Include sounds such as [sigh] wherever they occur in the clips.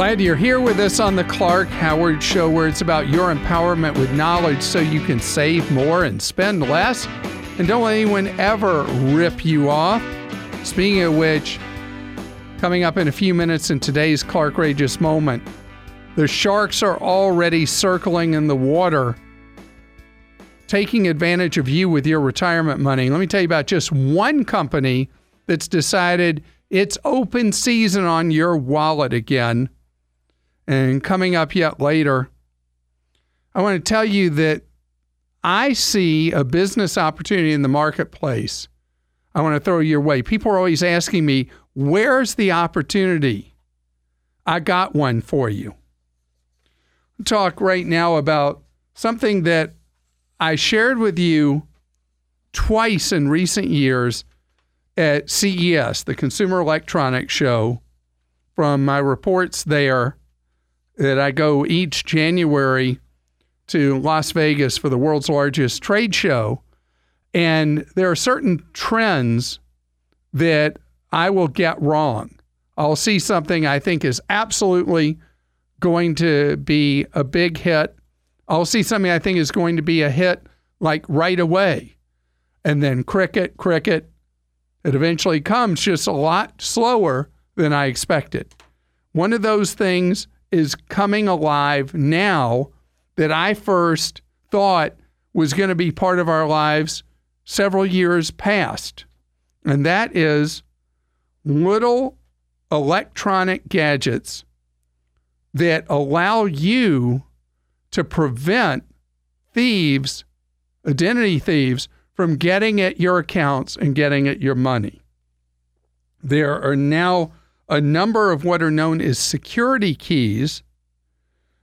Glad you're here with us on the Clark Howard Show, where it's about your empowerment with knowledge so you can save more and spend less. And don't let anyone ever rip you off. Speaking of which, coming up in a few minutes in today's Clark Rageous Moment, the sharks are already circling in the water, taking advantage of you with your retirement money. Let me tell you about just one company that's decided it's open season on your wallet again. And coming up yet later, I want to tell you that I see a business opportunity in the marketplace. I want to throw your way. People are always asking me, where's the opportunity? I got one for you. I'll talk right now about something that I shared with you twice in recent years at CES, the Consumer Electronics Show, from my reports there that I go each January to Las Vegas for the world's largest trade show. And there are certain trends that I will get wrong. I'll see something I think is absolutely going to be a big hit. I'll see something I think is going to be a hit like right away. And then cricket, cricket. It eventually comes just a lot slower than I expected. One of those things is coming alive now that I first thought was going to be part of our lives several years past. And that is little electronic gadgets that allow you to prevent thieves, identity thieves, from getting at your accounts and getting at your money. There are now a number of what are known as security keys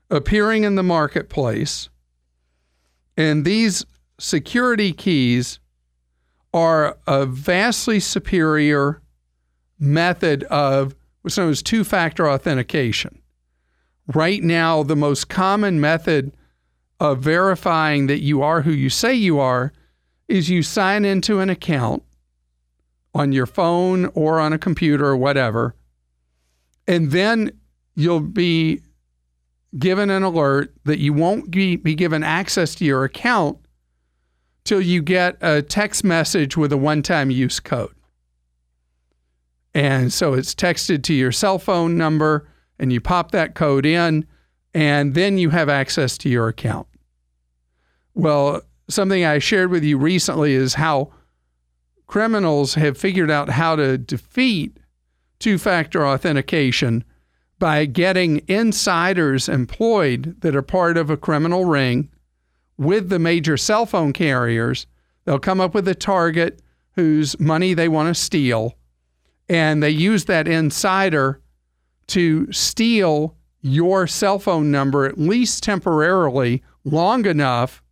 appearing in the marketplace. And these security keys are a vastly superior method of what's known as two factor authentication. Right now, the most common method of verifying that you are who you say you are is you sign into an account on your phone or on a computer or whatever and then you'll be given an alert that you won't be, be given access to your account till you get a text message with a one time use code. And so it's texted to your cell phone number, and you pop that code in, and then you have access to your account. Well, something I shared with you recently is how criminals have figured out how to defeat two factor authentication by getting insiders employed that are part of a criminal ring with the major cell phone carriers. They'll come up with a target whose money they want to steal, and they use that insider to steal your cell phone number, at least temporarily, long enough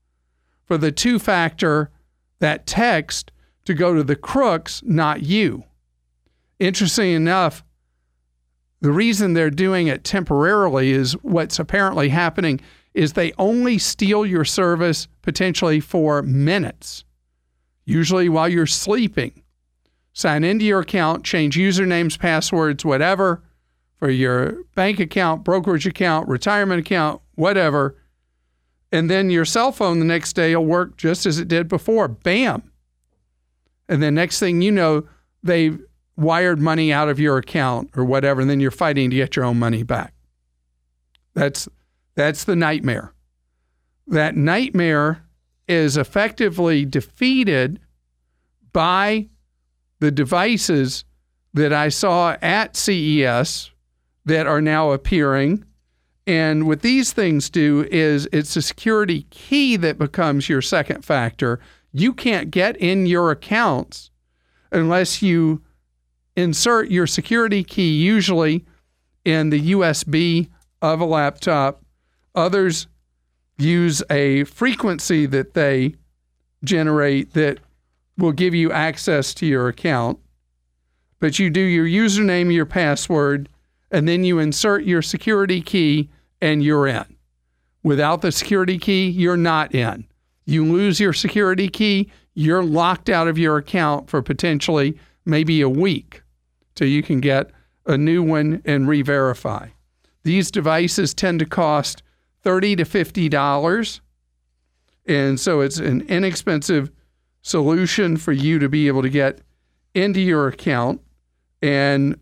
for the two factor, that text, to go to the crooks, not you. Interesting enough, the reason they're doing it temporarily is what's apparently happening is they only steal your service potentially for minutes, usually while you're sleeping. Sign into your account, change usernames, passwords, whatever, for your bank account, brokerage account, retirement account, whatever. And then your cell phone the next day will work just as it did before. Bam. And then next thing you know, they've wired money out of your account or whatever, and then you're fighting to get your own money back. That's that's the nightmare. That nightmare is effectively defeated by the devices that I saw at CES that are now appearing. And what these things do is it's a security key that becomes your second factor. You can't get in your accounts unless you insert your security key usually in the USB of a laptop. Others use a frequency that they generate that will give you access to your account. But you do your username, your password, and then you insert your security key and you're in. Without the security key, you're not in. You lose your security key, you're locked out of your account for potentially maybe a week till you can get a new one and re verify. These devices tend to cost 30 to $50. And so it's an inexpensive solution for you to be able to get into your account. And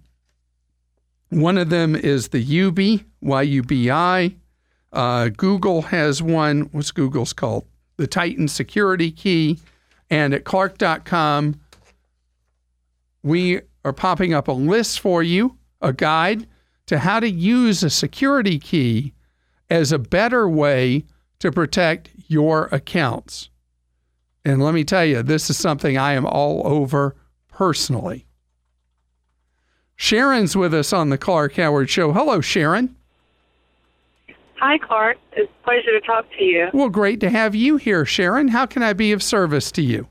one of them is the UBI, Y-U-B-I. Uh, Google has one. What's Google's called? The Titan Security Key. And at Clark.com, we are popping up a list for you, a guide to how to use a security key as a better way to protect your accounts. And let me tell you, this is something I am all over personally. Sharon's with us on the Clark Howard Show. Hello, Sharon. Hi, Clark. It's a pleasure to talk to you. Well, great to have you here, Sharon. How can I be of service to you?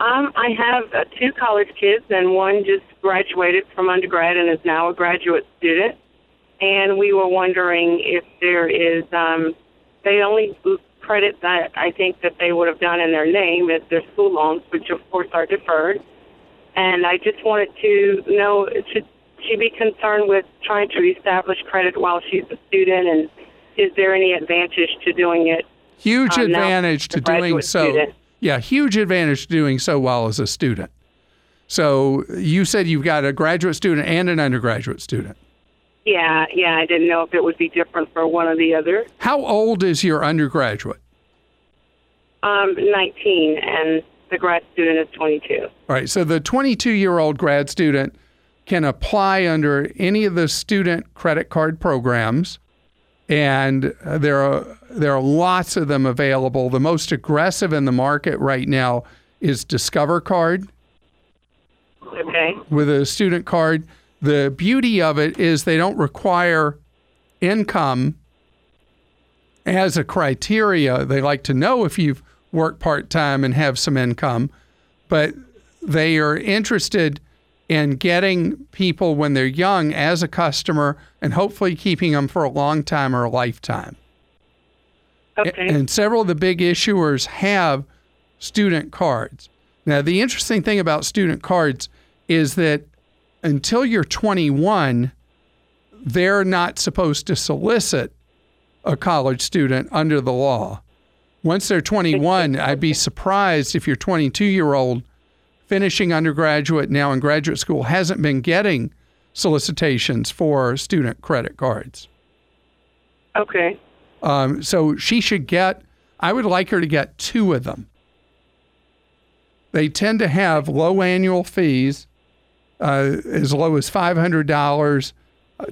Um, I have uh, two college kids, and one just graduated from undergrad and is now a graduate student. And we were wondering if there is, um, they only credit that I think that they would have done in their name as their school loans, which of course are deferred. And I just wanted to know should she be concerned with trying to establish credit while she's a student, and is there any advantage to doing it? Huge um, advantage to doing so. Student? Yeah, huge advantage to doing so while as a student. So you said you've got a graduate student and an undergraduate student. Yeah, yeah. I didn't know if it would be different for one or the other. How old is your undergraduate? Um, 19, and the grad student is 22. All right. So the 22 year old grad student can apply under any of the student credit card programs, and there are there are lots of them available. The most aggressive in the market right now is Discover Card. Okay. With a student card, the beauty of it is they don't require income as a criteria. They like to know if you've worked part time and have some income, but they are interested in getting people when they're young as a customer and hopefully keeping them for a long time or a lifetime. Okay. And several of the big issuers have student cards. Now, the interesting thing about student cards is that until you're 21, they're not supposed to solicit a college student under the law. Once they're 21, I'd be surprised if your 22 year old finishing undergraduate now in graduate school hasn't been getting solicitations for student credit cards. Okay. Um, so she should get, I would like her to get two of them. They tend to have low annual fees, uh, as low as $500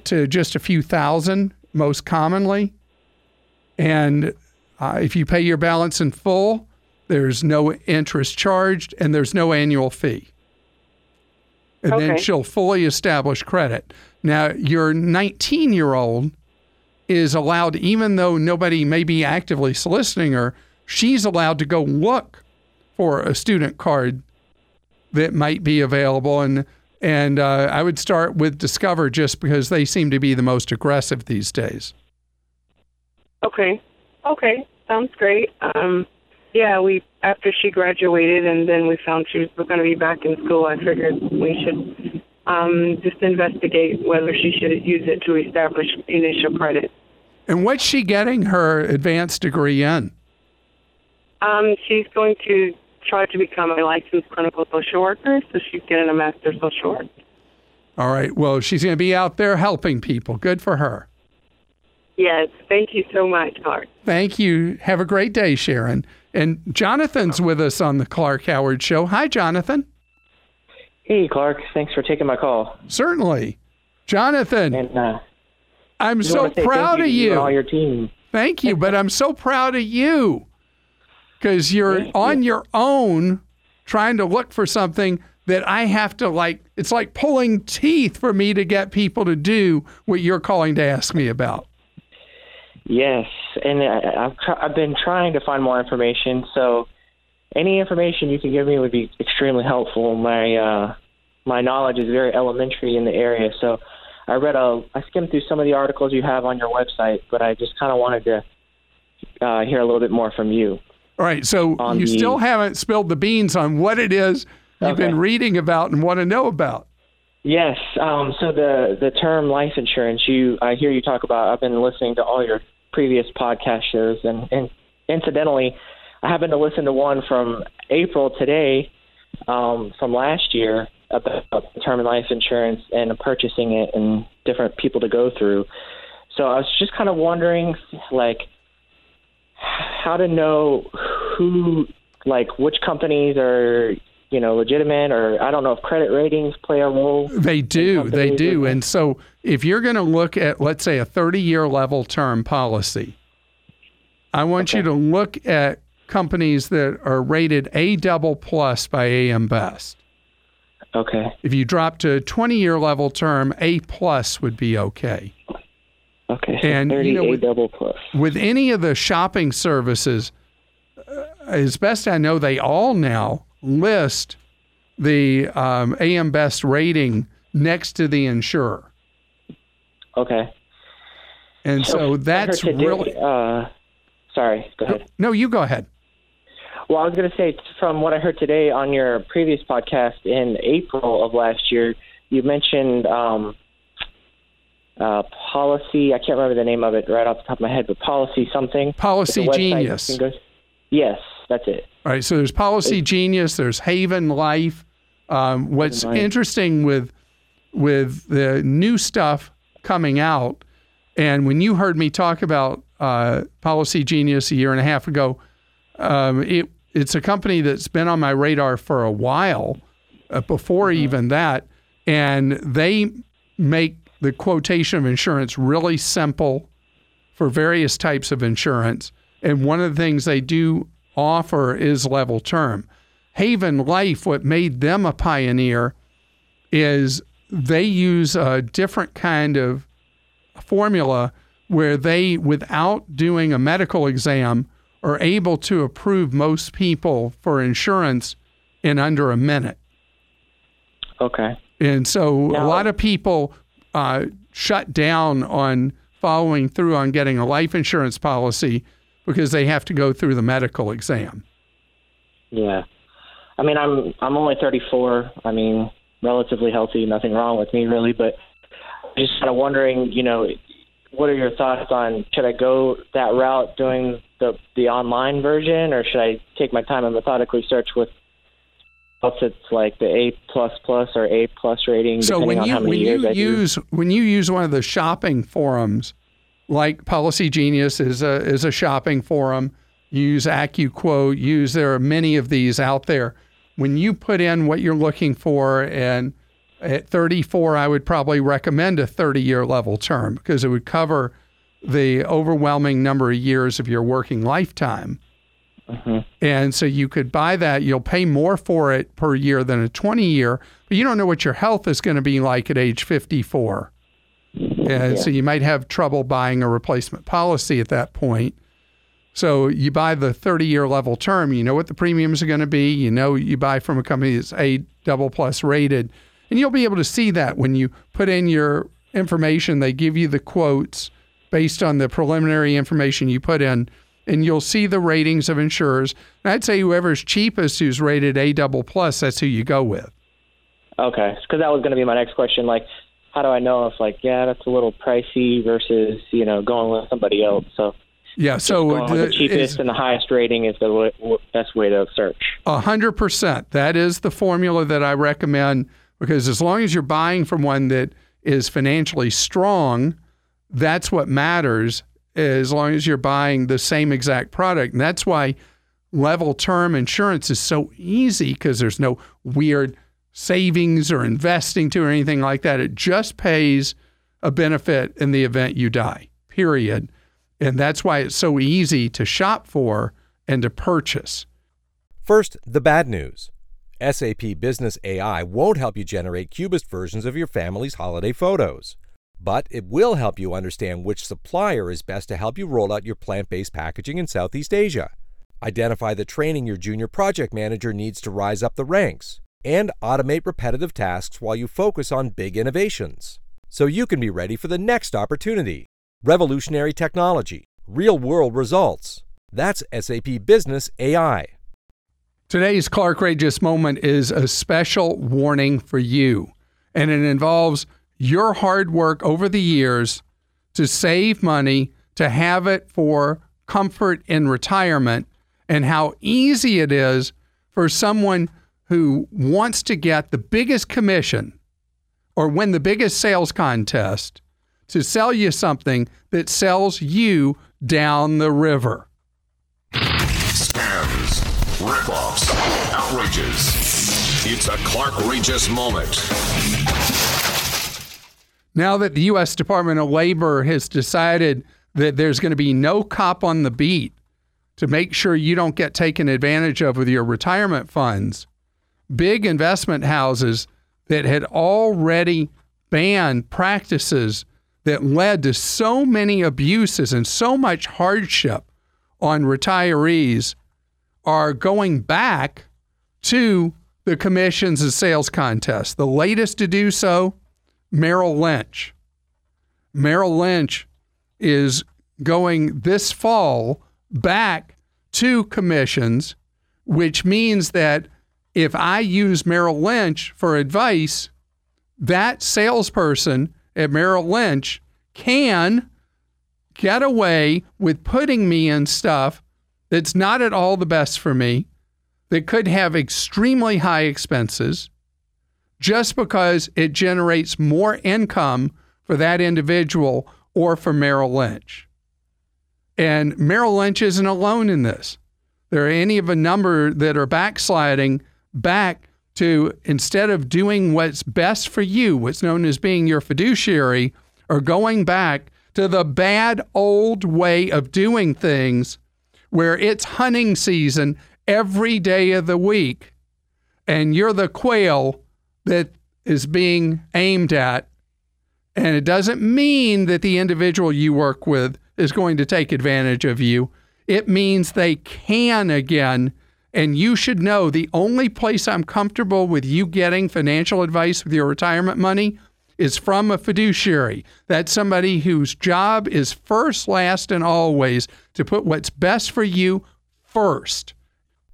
to just a few thousand, most commonly. And uh, if you pay your balance in full, there's no interest charged and there's no annual fee. And okay. then she'll fully establish credit. Now, your 19 year old is allowed, even though nobody may be actively soliciting her, she's allowed to go look for a student card that might be available. And and uh, I would start with Discover just because they seem to be the most aggressive these days. Okay. Okay. Sounds great. Um, yeah, we after she graduated and then we found she was going to be back in school, I figured we should um, just investigate whether she should use it to establish initial credit. And what's she getting her advanced degree in? Um, she's going to try to become a licensed clinical social worker, so she's getting a master's social work. All right. Well, she's going to be out there helping people. Good for her. Yes. Thank you so much, Clark. Thank you. Have a great day, Sharon. And Jonathan's with us on the Clark Howard Show. Hi, Jonathan. Hey, Clark. Thanks for taking my call. Certainly. Jonathan, and, uh, I'm so proud of you. all your team. Thank you, but I'm so proud of you because you're Thank on you. your own trying to look for something that I have to like. It's like pulling teeth for me to get people to do what you're calling to ask me about. Yes, and I, I've tr- I've been trying to find more information. So any information you can give me would be extremely helpful. My uh, my knowledge is very elementary in the area, so I read a I skimmed through some of the articles you have on your website, but I just kind of wanted to uh, hear a little bit more from you. All right, so you the- still haven't spilled the beans on what it is you've Okay. been reading about and want to know about. Yes. Um, so the the term life insurance, you I hear you talk about. I've been listening to all your previous podcast shows, and, and incidentally, I happened to listen to one from April today, um, from last year about term life insurance and purchasing it and different people to go through. So I was just kind of wondering, like, how to know who, like, which companies are you know legitimate, or I don't know if credit ratings play a role. They do, they do. And so if you're going to look at, let's say, a 30 year level term policy, I want you to look at companies that are rated A double plus by AM Best. Okay. If you drop to a 20 year level term, A plus would be okay. Okay. So And, you 30 know, A with- double plus. with any of the shopping services, uh, as best I know, they all now list the um, AM Best rating next to the insurer. Okay. And so heard that's really. Uh, sorry. Go ahead. No, you go ahead. Well, I was going to say, from what I heard today on your previous podcast in April of last year, you mentioned um, uh, policy. I can't remember the name of it right off the top of my head, but policy something. Policy It's a website you Genius. Yes, that's it. All right, so there's Policy Genius, there's Haven Life. Um, what's Haven Life. interesting with with the new stuff coming out, and when you heard me talk about uh, Policy Genius a year and a half ago, um, it it's a company that's been on my radar for a while, uh, before even that, and they make the quotation of insurance really simple for various types of insurance. And one of the things they do offer is level term. Haven Life, what made them a pioneer is they use a different kind of formula where they, without doing a medical exam, are able to approve most people for insurance in under a minute. Okay. And so a lot of people uh, shut down on following through on getting a life insurance policy because they have to go through the medical exam. Yeah. I mean, I'm I'm only 34. I mean, relatively healthy. Nothing wrong with me really, but just kind of wondering, you know, what are your thoughts on should I go that route doing the the online version, or should I take my time and methodically search with else it's like the A plus plus or A plus rating, So depending when on you how many when years you do. use when you use one of the shopping forums, like Policy Genius is a is a shopping forum. Use AccuQuote. Use there are many of these out there. When you put in what you're looking for, and at 34, I would probably recommend a 30 year level term because it would cover the overwhelming number of years of your working lifetime. Mm-hmm. And so you could buy that. You'll pay more for it per year than a 20 year, but you don't know what your health is going to be like at age 54. Uh, and so you might have trouble buying a replacement policy at that point. So you buy the 30 year level term, you know what the premiums are going to be. You know, you buy from a company that's A double plus rated, and you'll be able to see that when you put in your information. They give you the quotes based on the preliminary information you put in, and you'll see the ratings of insurers. And I'd say whoever's cheapest who's rated A double plus, that's who you go with. Okay, because that was going to be my next question. Like, how do I know if like, yeah, that's a little pricey versus you know going with somebody else? So Yeah, so the the- cheapest is- and the highest rating is the w- w- best way to search. A hundred percent. That is the formula that I recommend because as long as you're buying from one that is financially strong, that's what matters. As long as you're buying the same exact product, and that's why level term insurance is so easy because there's no weird savings or investing to or anything like that. It just pays a benefit in the event you die. Period. And that's why it's so easy to shop for and to purchase. First, the bad news. SAP Business AI won't help you generate cubist versions of your family's holiday photos. But it will help you understand which supplier is best to help you roll out your plant based packaging in Southeast Asia. identify the training your junior project manager needs to rise up the ranks, and automate repetitive tasks while you focus on big innovations. So you can be ready for the next opportunity. Revolutionary technology, real world results. That's SAP Business AI. Today's Clark Rageous moment is a special warning for you, and it involves your hard work over the years to save money, to have it for comfort in retirement, and how easy it is for someone who wants to get the biggest commission or win the biggest sales contest to sell you something that sells you down the river. Scams, ripoffs, outrages. It's a Clark Rageous moment. Now that the U.S. Department of Labor has decided that there's going to be no cop on the beat to make sure you don't get taken advantage of with your retirement funds, big investment houses that had already banned practices that led to so many abuses and so much hardship on retirees are going back to the commissions and sales contests. The latest to do so, Merrill Lynch. Merrill Lynch is going this fall back to commissions, which means that if I use Merrill Lynch for advice, that salesperson at Merrill Lynch can get away with putting me in stuff that's not at all the best for me, that could have extremely high expenses, just because it generates more income for that individual or for Merrill Lynch. And Merrill Lynch isn't alone in this. There are any of a number that are backsliding back to instead of doing what's best for you, what's known as being your fiduciary, or going back to the bad old way of doing things where it's hunting season every day of the week and you're the quail that is being aimed at. And it doesn't mean that the individual you work with is going to take advantage of you. It means they can again. And you should know the only place I'm comfortable with you getting financial advice with your retirement money is from a fiduciary. That's somebody whose job is first, last, and always to put what's best for you first.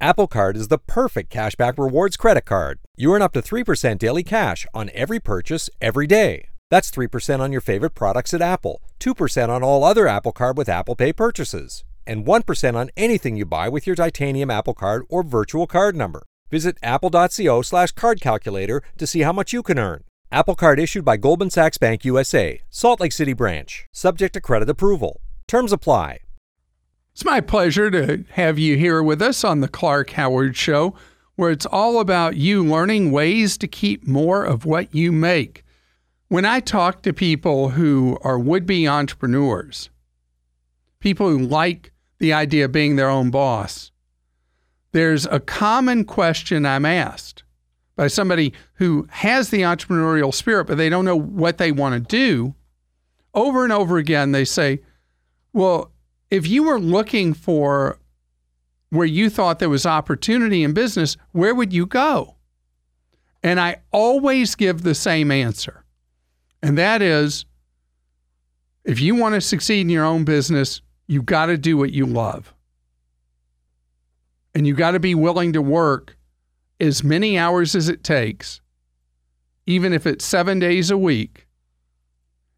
Apple Card is the perfect cashback rewards credit card. You earn up to 3% daily cash on every purchase every day. That's 3% on your favorite products at Apple, 2% on all other Apple Card with Apple Pay purchases, and 1% on anything you buy with your titanium Apple Card or virtual card number. Visit apple.co slash card calculator to see how much you can earn. Apple Card issued by Goldman Sachs Bank USA, Salt Lake City branch, subject to credit approval. Terms apply. It's my pleasure to have you here with us on the Clark Howard Show, where it's all about you learning ways to keep more of what you make. When I talk to people who are would be entrepreneurs, people who like the idea of being their own boss, there's a common question I'm asked by somebody who has the entrepreneurial spirit, but they don't know what they want to do. Over and over again, they say, Well, if you were looking for where you thought there was opportunity in business, where would you go? And I always give the same answer and that is if you want to succeed in your own business, you got to do what you love. And you got to be willing to work as many hours as it takes, even if it's seven days a week,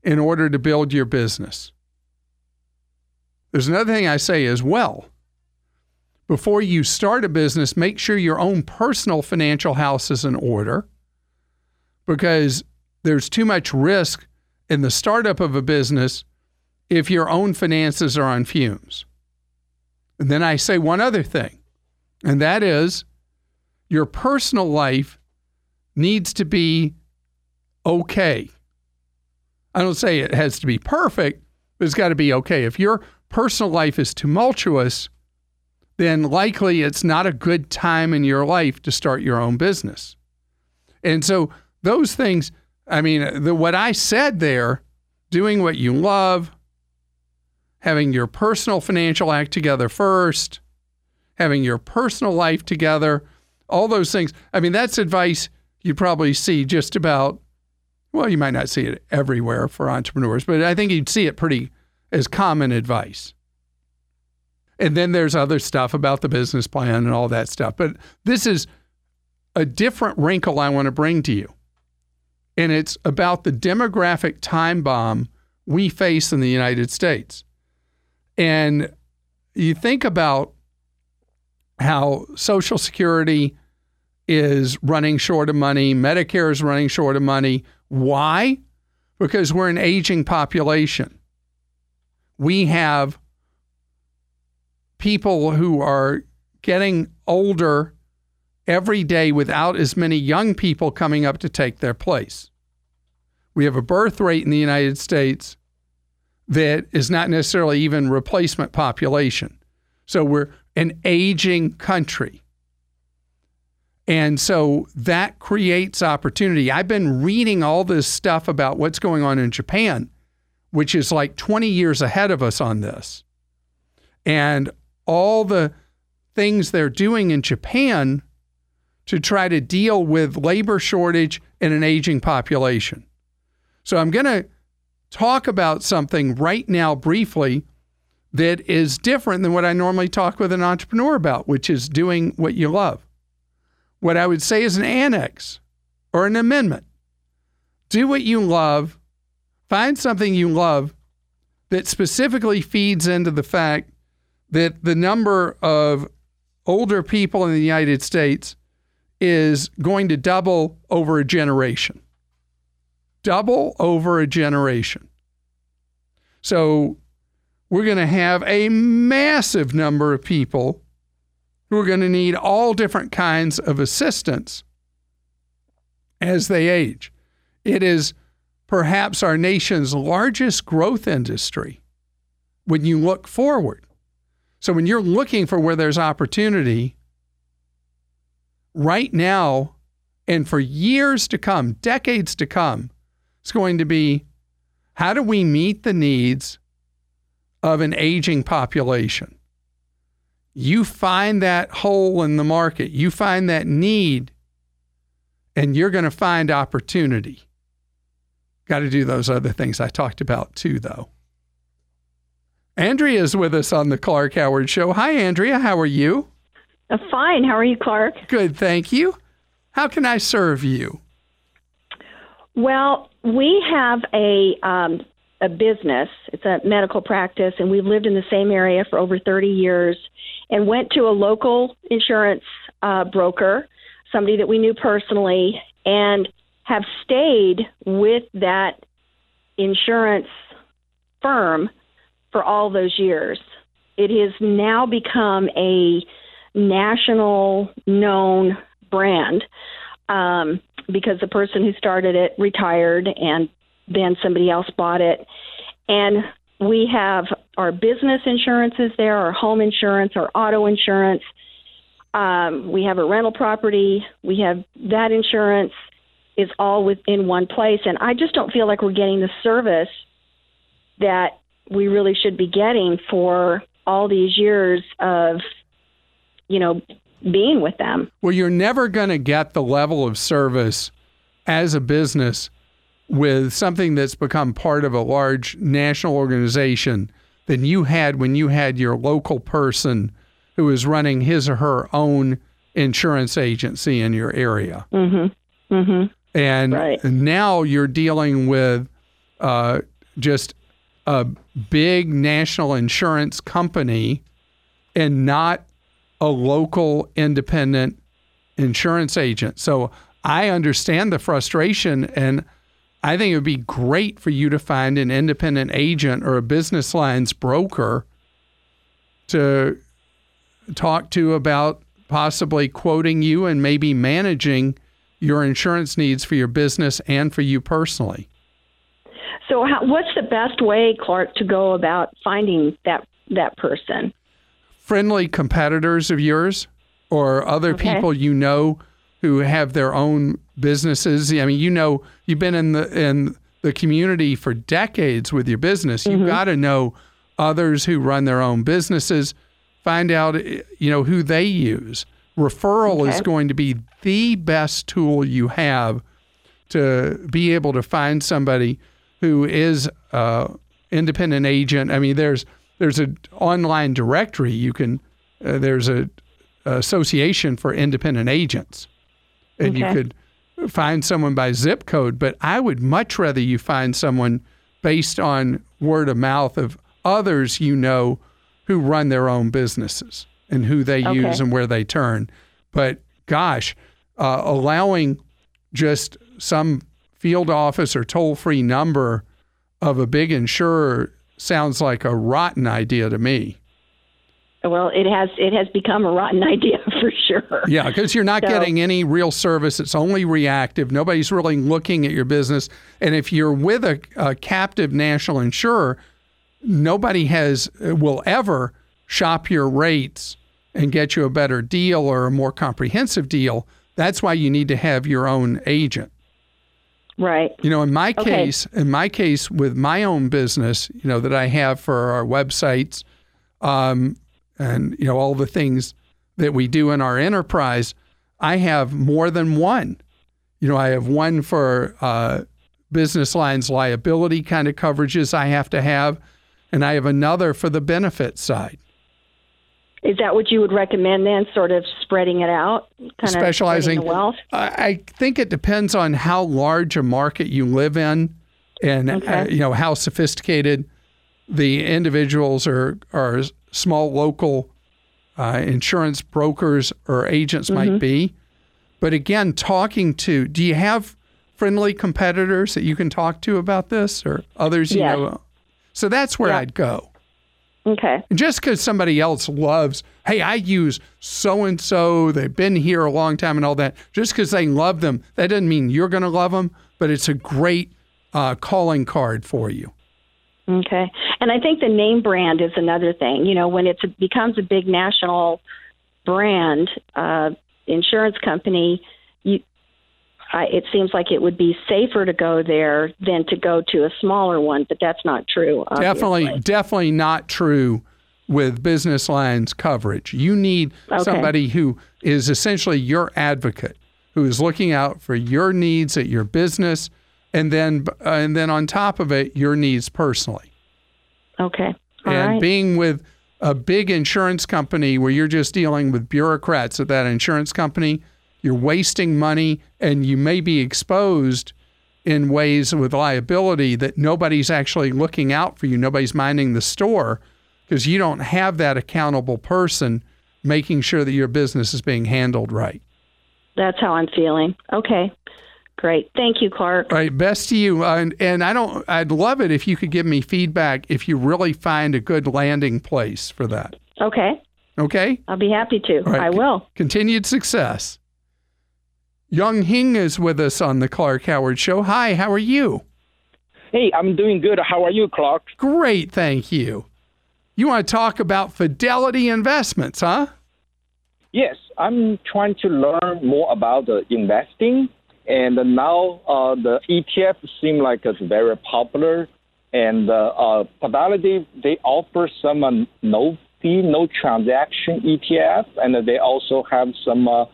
in order to build your business. There's another thing I say as well. Before you start a business, make sure your own personal financial house is in order because there's too much risk in the startup of a business if your own finances are on fumes. And then I say one other thing, and that is your personal life needs to be okay. I don't say it has to be perfect, but it's got to be okay. If your personal life is tumultuous, then likely it's not a good time in your life to start your own business. And so those things I mean, the, what I said there, doing what you love, having your personal financial act together first, having your personal life together, all those things. I mean, that's advice you probably see just about, well, you might not see it everywhere for entrepreneurs, but I think you'd see it pretty as common advice. And then there's other stuff about the business plan and all that stuff. But this is a different wrinkle I want to bring to you. And it's about the demographic time bomb we face in the United States. And you think about how Social Security is running short of money, Medicare is running short of money. Why? Because we're an aging population. We have people who are getting older every day without as many young people coming up to take their place. We have a birth rate in the United States that is not necessarily even replacement population. So we're an aging country. And so that creates opportunity. I've been reading all this stuff about what's going on in Japan, which is like 20 years ahead of us on this. And all the things they're doing in Japan to try to deal with labor shortage and an aging population. So I'm going to talk about something right now briefly that is different than what I normally talk with an entrepreneur about, which is doing what you love. What I would say is an annex or an amendment. Do what you love, find something you love that specifically feeds into the fact that the number of older people in the United States is going to double over a generation. Double over a generation. So we're going to have a massive number of people who are going to need all different kinds of assistance as they age. It is perhaps our nation's largest growth industry when you look forward. So when you're looking for where there's opportunity, right now and for years to come, decades to come, it's going to be how do we meet the needs of an aging population? You find that hole in the market, you find that need, and you're going to find opportunity. Got to do those other things I talked about too, though. Andrea is with us on the Clark Howard Show. Hi, Andrea. How are you? Uh, fine. How are you, Clark? Good, thank you. How can I serve you? Well, we have a um, a business. It's a medical practice, and we've lived in the same area for over 30 years. And went to a local insurance uh, broker, somebody that we knew personally, and have stayed with that insurance firm for all those years. It has now become a national known brand um, because the person who started it retired and then somebody else bought it. And we have our business insurances there, our home insurance, our auto insurance. Um, we have a rental property. We have that insurance is all within one place. And I just don't feel like we're getting the service that we really should be getting for all these years of, you know, being with them. Well, you're never going to get the level of service as a business with something that's become part of a large national organization than you had when you had your local person who was running his or her own insurance agency in your area. Mm-hmm. Mm-hmm. And Right. now you're dealing with uh, just a big national insurance company and not a local independent insurance agent. So I understand the frustration and I think it would be great for you to find an independent agent or a business lines broker to talk to about possibly quoting you and maybe managing your insurance needs for your business and for you personally. So, how, what's the best way, Clark, to go about finding that that person? Friendly competitors of yours or other Okay. people you know who have their own businesses. I mean, you know, you've been in the in the community for decades with your business. You've got to know others who run their own businesses. find out you know who they use. Referral is going to be the best tool you have to be able to find somebody who is uh, independent agent. I mean, there's there's an online directory you can. Uh, there's a association for independent agents, and you could find someone by zip code. But I would much rather you find someone based on word of mouth of others you know who run their own businesses and who they use and where they turn. But gosh, uh, allowing just some field office or toll free number of a big insurer sounds like a rotten idea to me. Well, it has it has become a rotten [laughs] idea for sure. Yeah, because you're not So- getting any real service. It's only reactive. Nobody's really looking at your business. And if you're with a, a captive national insurer, nobody has will ever shop your rates and get you a better deal or a more comprehensive deal. That's why you need to have your own agent. Right. You know, in my Okay. case, in my case with my own business, you know, that I have for our websites, um, and you know all the things that we do in our enterprise, I have more than one. You know, I have one for uh, business lines liability kind of coverages I have to have, and I have another for the benefit side. Is that what you would recommend then? Sort of spreading it out, kind specializing. of wealth. I, think it depends on how large a market you live in, and uh, Okay. you know how sophisticated the individuals or small local uh, insurance brokers or agents Mm-hmm. might be. But again, talking to, do you have friendly competitors that you can talk to about this, or others you Yes. know? So that's where Yeah. I'd go. Okay. Just because somebody else loves, hey, I use so and so, they've been here a long time and all that, just because they love them, that doesn't mean you're going to love them, but it's a great uh, calling card for you. Okay. And I think the name brand is another thing. You know, when it becomes a big national brand uh, insurance company, it seems like it would be safer to go there than to go to a smaller one, but that's not true. obviously. Definitely, definitely not true with business lines coverage. You need Okay. somebody who is essentially your advocate, who is looking out for your needs at your business, and then uh, and then on top of it, your needs personally. Okay. All and right. being with a big insurance company where you're just dealing with bureaucrats at that insurance company, you're wasting money and you may be exposed in ways with liability that nobody's actually looking out for you. Nobody's minding the store because you don't have that accountable person making sure that your business is being handled right. That's how I'm feeling. Okay. Great. Thank you, Clark. All right, best to you. Uh, and, and I don't. I'd love it if you could give me feedback if you really find a good landing place for that. Okay. Okay. I'll be happy to. Right. I will. Continued success. Young Hing is with us on the Clark Howard Show. Hi, how are you? Hey, I'm doing good. How are you, Clark? Great, thank you. You want to talk about Fidelity Investments, huh? Yes, I'm trying to learn more about the investing, and now uh, the ETF seem like it's very popular. And uh, uh, Fidelity they offer some uh, no fee, no transaction ETF, and they also have some uh,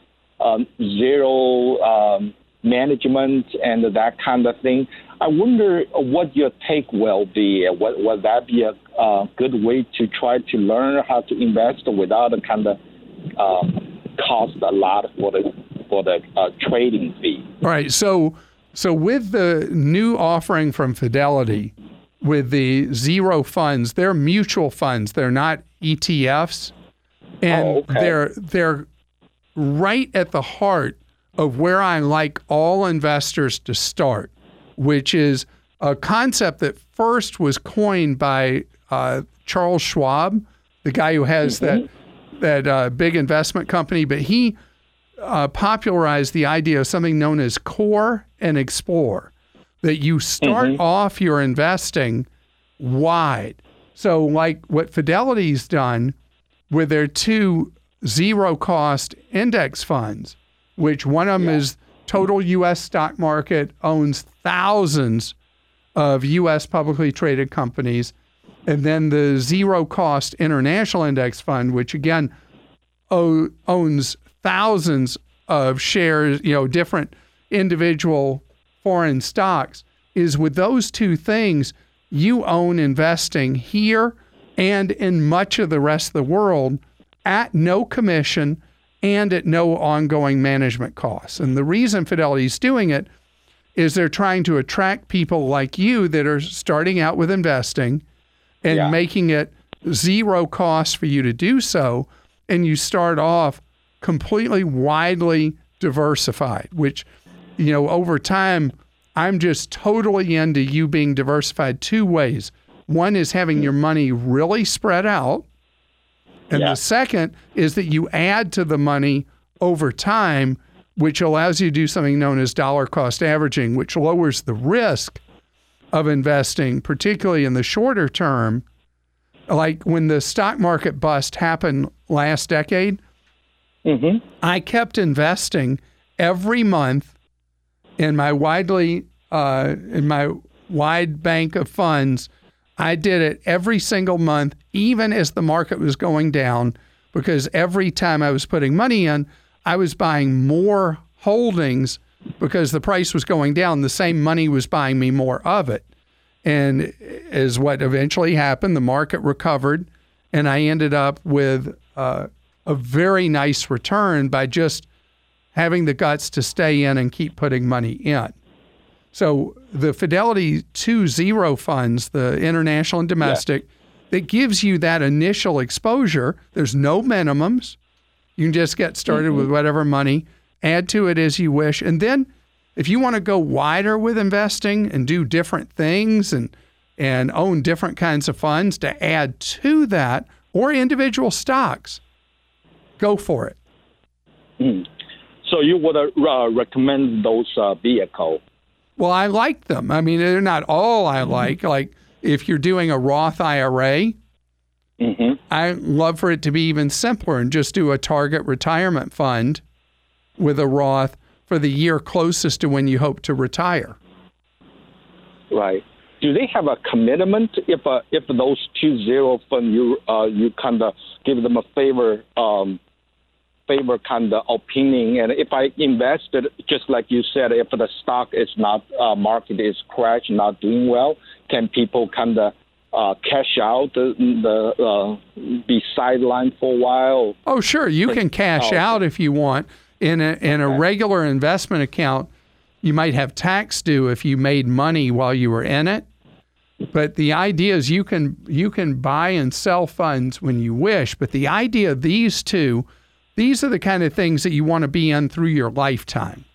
um, zero um, management and that kind of thing. I wonder what your take will be. What would that be a uh, good way to try to learn how to invest without a kind of uh, cost a lot for the for the uh, trading fee? All right, so so with the new offering from Fidelity, with the zero funds, they're mutual funds. They're not ETFs, and Oh, okay. they're they're right at the heart of where I like all investors to start, which is a concept that first was coined by uh, Charles Schwab, the guy who has that that uh, big investment company, but he uh, popularized the idea of something known as core and explore, that you start off your investing wide. So, like what Fidelity's done with their two zero cost index funds, which one of them is total U.S. stock market, owns thousands of U.S. publicly traded companies. and then the zero cost international index fund, which again o- owns thousands of shares, you know, different individual foreign stocks, is with those two things, you own investing here and in much of the rest of the world at no commission and at no ongoing management costs. And the reason Fidelity is doing it is they're trying to attract people like you that are starting out with investing and Yeah. making it zero cost for you to do so. And you start off completely widely diversified, which, you know, over time, I'm just totally into you being diversified two ways. One is having your money really spread out. And Yeah. the second is that you add to the money over time, which allows you to do something known as dollar cost averaging, which lowers the risk of investing, particularly in the shorter term. Like when the stock market bust happened last decade, hmm I kept investing every month in my widely uh, in my wide bank of funds. I did it every single month, even as the market was going down, because every time I was putting money in, I was buying more holdings because the price was going down. The same money was buying me more of it. And as what eventually happened, the market recovered, and I ended up with uh, a very nice return by just having the guts to stay in and keep putting money in. So the Fidelity 2 Zero funds, the international and domestic, that gives you that initial exposure. There's no minimums. You can just get started with whatever money, add to it as you wish. And then if you want to go wider with investing and do different things and and own different kinds of funds to add to that or individual stocks, go for it. So you would uh, recommend those uh, vehicles? Well, I like them. I mean, they're not all I like. Like if you're doing a Roth IRA, hmm I love for it to be even simpler and just do a target retirement fund with a Roth for the year closest to when you hope to retire. Right. Do they have a commitment if uh, if those two zero fund you uh, you kind of give them a favor um, favor kind of opinion and if I invested just like you said if the stock is not uh, market is crash not doing well can people kind of uh, cash out the, the uh, be sidelined for a while Oh, sure, you can cash Oh, out if you want in a in a regular investment account. You might have tax due if you made money while you were in it. But the idea is you can you can buy and sell funds when you wish. But the idea of these two, these are the kind of things that you want to be in through your lifetime.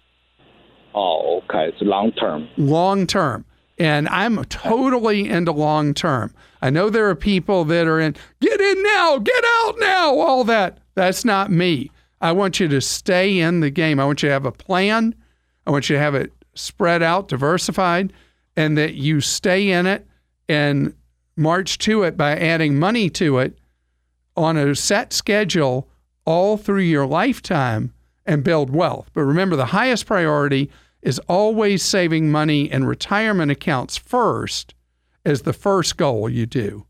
oh okay it's long term long term. And I'm totally into long term. I know there are people that are in, get in now, get out now, all that. That's not me. I want you to stay in the game. I want you to have a plan. I want you to have it spread out, diversified, and that you stay in it and march to it by adding money to it on a set schedule all through your lifetime and build wealth. But remember, the highest priority is always saving money in retirement accounts first as the first goal you do.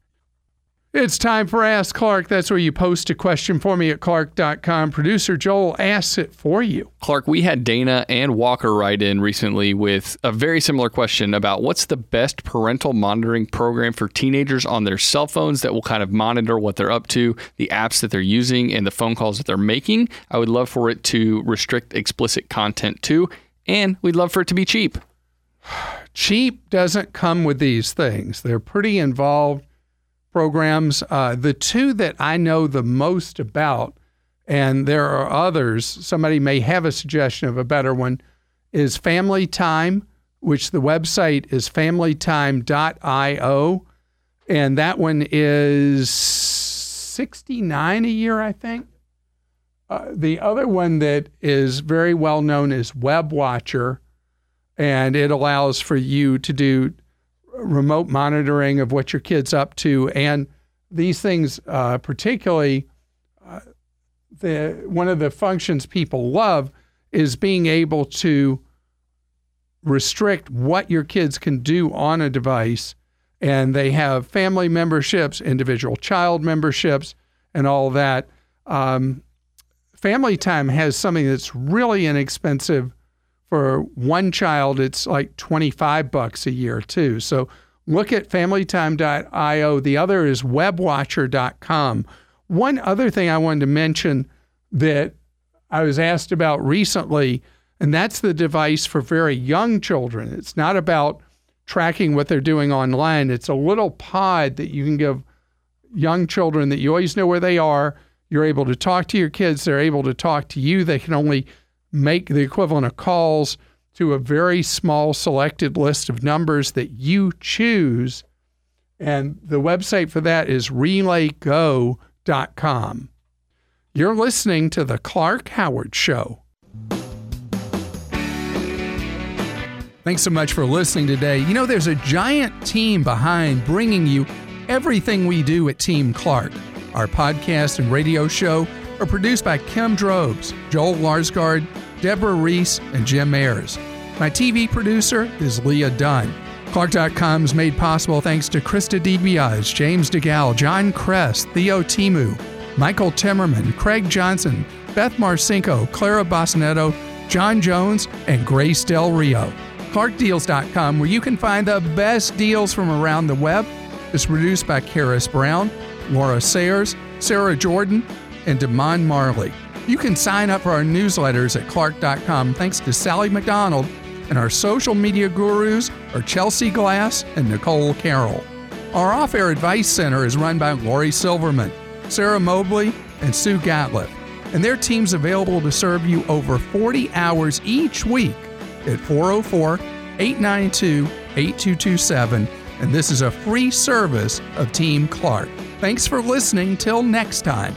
It's time for Ask Clark. That's where you post a question for me at clark.com. Producer Joel asks it for you. Clark, we had Dana and Walker write in recently with a very similar question about what's the best parental monitoring program for teenagers on their cell phones that will kind of monitor what they're up to, the apps that they're using, and the phone calls that they're making. I would love for it to restrict explicit content too, and we'd love for it to be cheap. [sighs] Cheap doesn't come with these things, they're pretty involved programs. Uh, the two that I know the most about, and there are others, somebody may have a suggestion of a better one, is Family Time, which the website is familytime.io. And that one is 69 a year, I think. Uh, the other one that is very well known is Web Watcher, and it allows for you to do remote monitoring of what your kid's up to, and these things, uh, particularly, uh, the one of the functions people love is being able to restrict what your kids can do on a device and they have family memberships, individual child memberships, and all that. Um, family Time has something that's really inexpensive. For one child, it's like 25 bucks a year, too. So look at familytime.io. The other is webwatcher.com. One other thing I wanted to mention that I was asked about recently, and that's the device for very young children. It's not about tracking what they're doing online. It's a little pod that you can give young children that you always know where they are. You're able to talk to your kids, they're able to talk to you. They can only make the equivalent of calls to a very small selected list of numbers that you choose. And the website for that is relaygo.com. You're listening to The Clark Howard Show. Thanks so much for listening today. You know, there's a giant team behind bringing you everything we do at Team Clark. Our podcast and radio show are produced by Kim Drobes, Joel Larsgaard, Deborah Reese, and Jim Ayers. My TV producer is Leah Dunn. Clark.com is made possible thanks to Krista DiBiase, James DeGal, John Kress, Theo Thimou, Michael Timmerman, Craig Johnson, Beth Marcinko, Clara Bosnetto, John Jones, and Grace Del Rio. ClarkDeals.com, where you can find the best deals from around the web, is produced by Karis Brown, Laura Sayers, Sarah Jordan, and Damon Marley. You can sign up for our newsletters at Clark.com thanks to Sally McDonald, and our social media gurus are Chelsea Glass and Nicole Carroll. Our off air advice center is run by Lori Silverman, Sarah Mobley, and Sue Gatliff, and their team's available to serve you over 40 hours each week at 404 892 8227. And this is a free service of Team Clark. Thanks for listening. Till next time.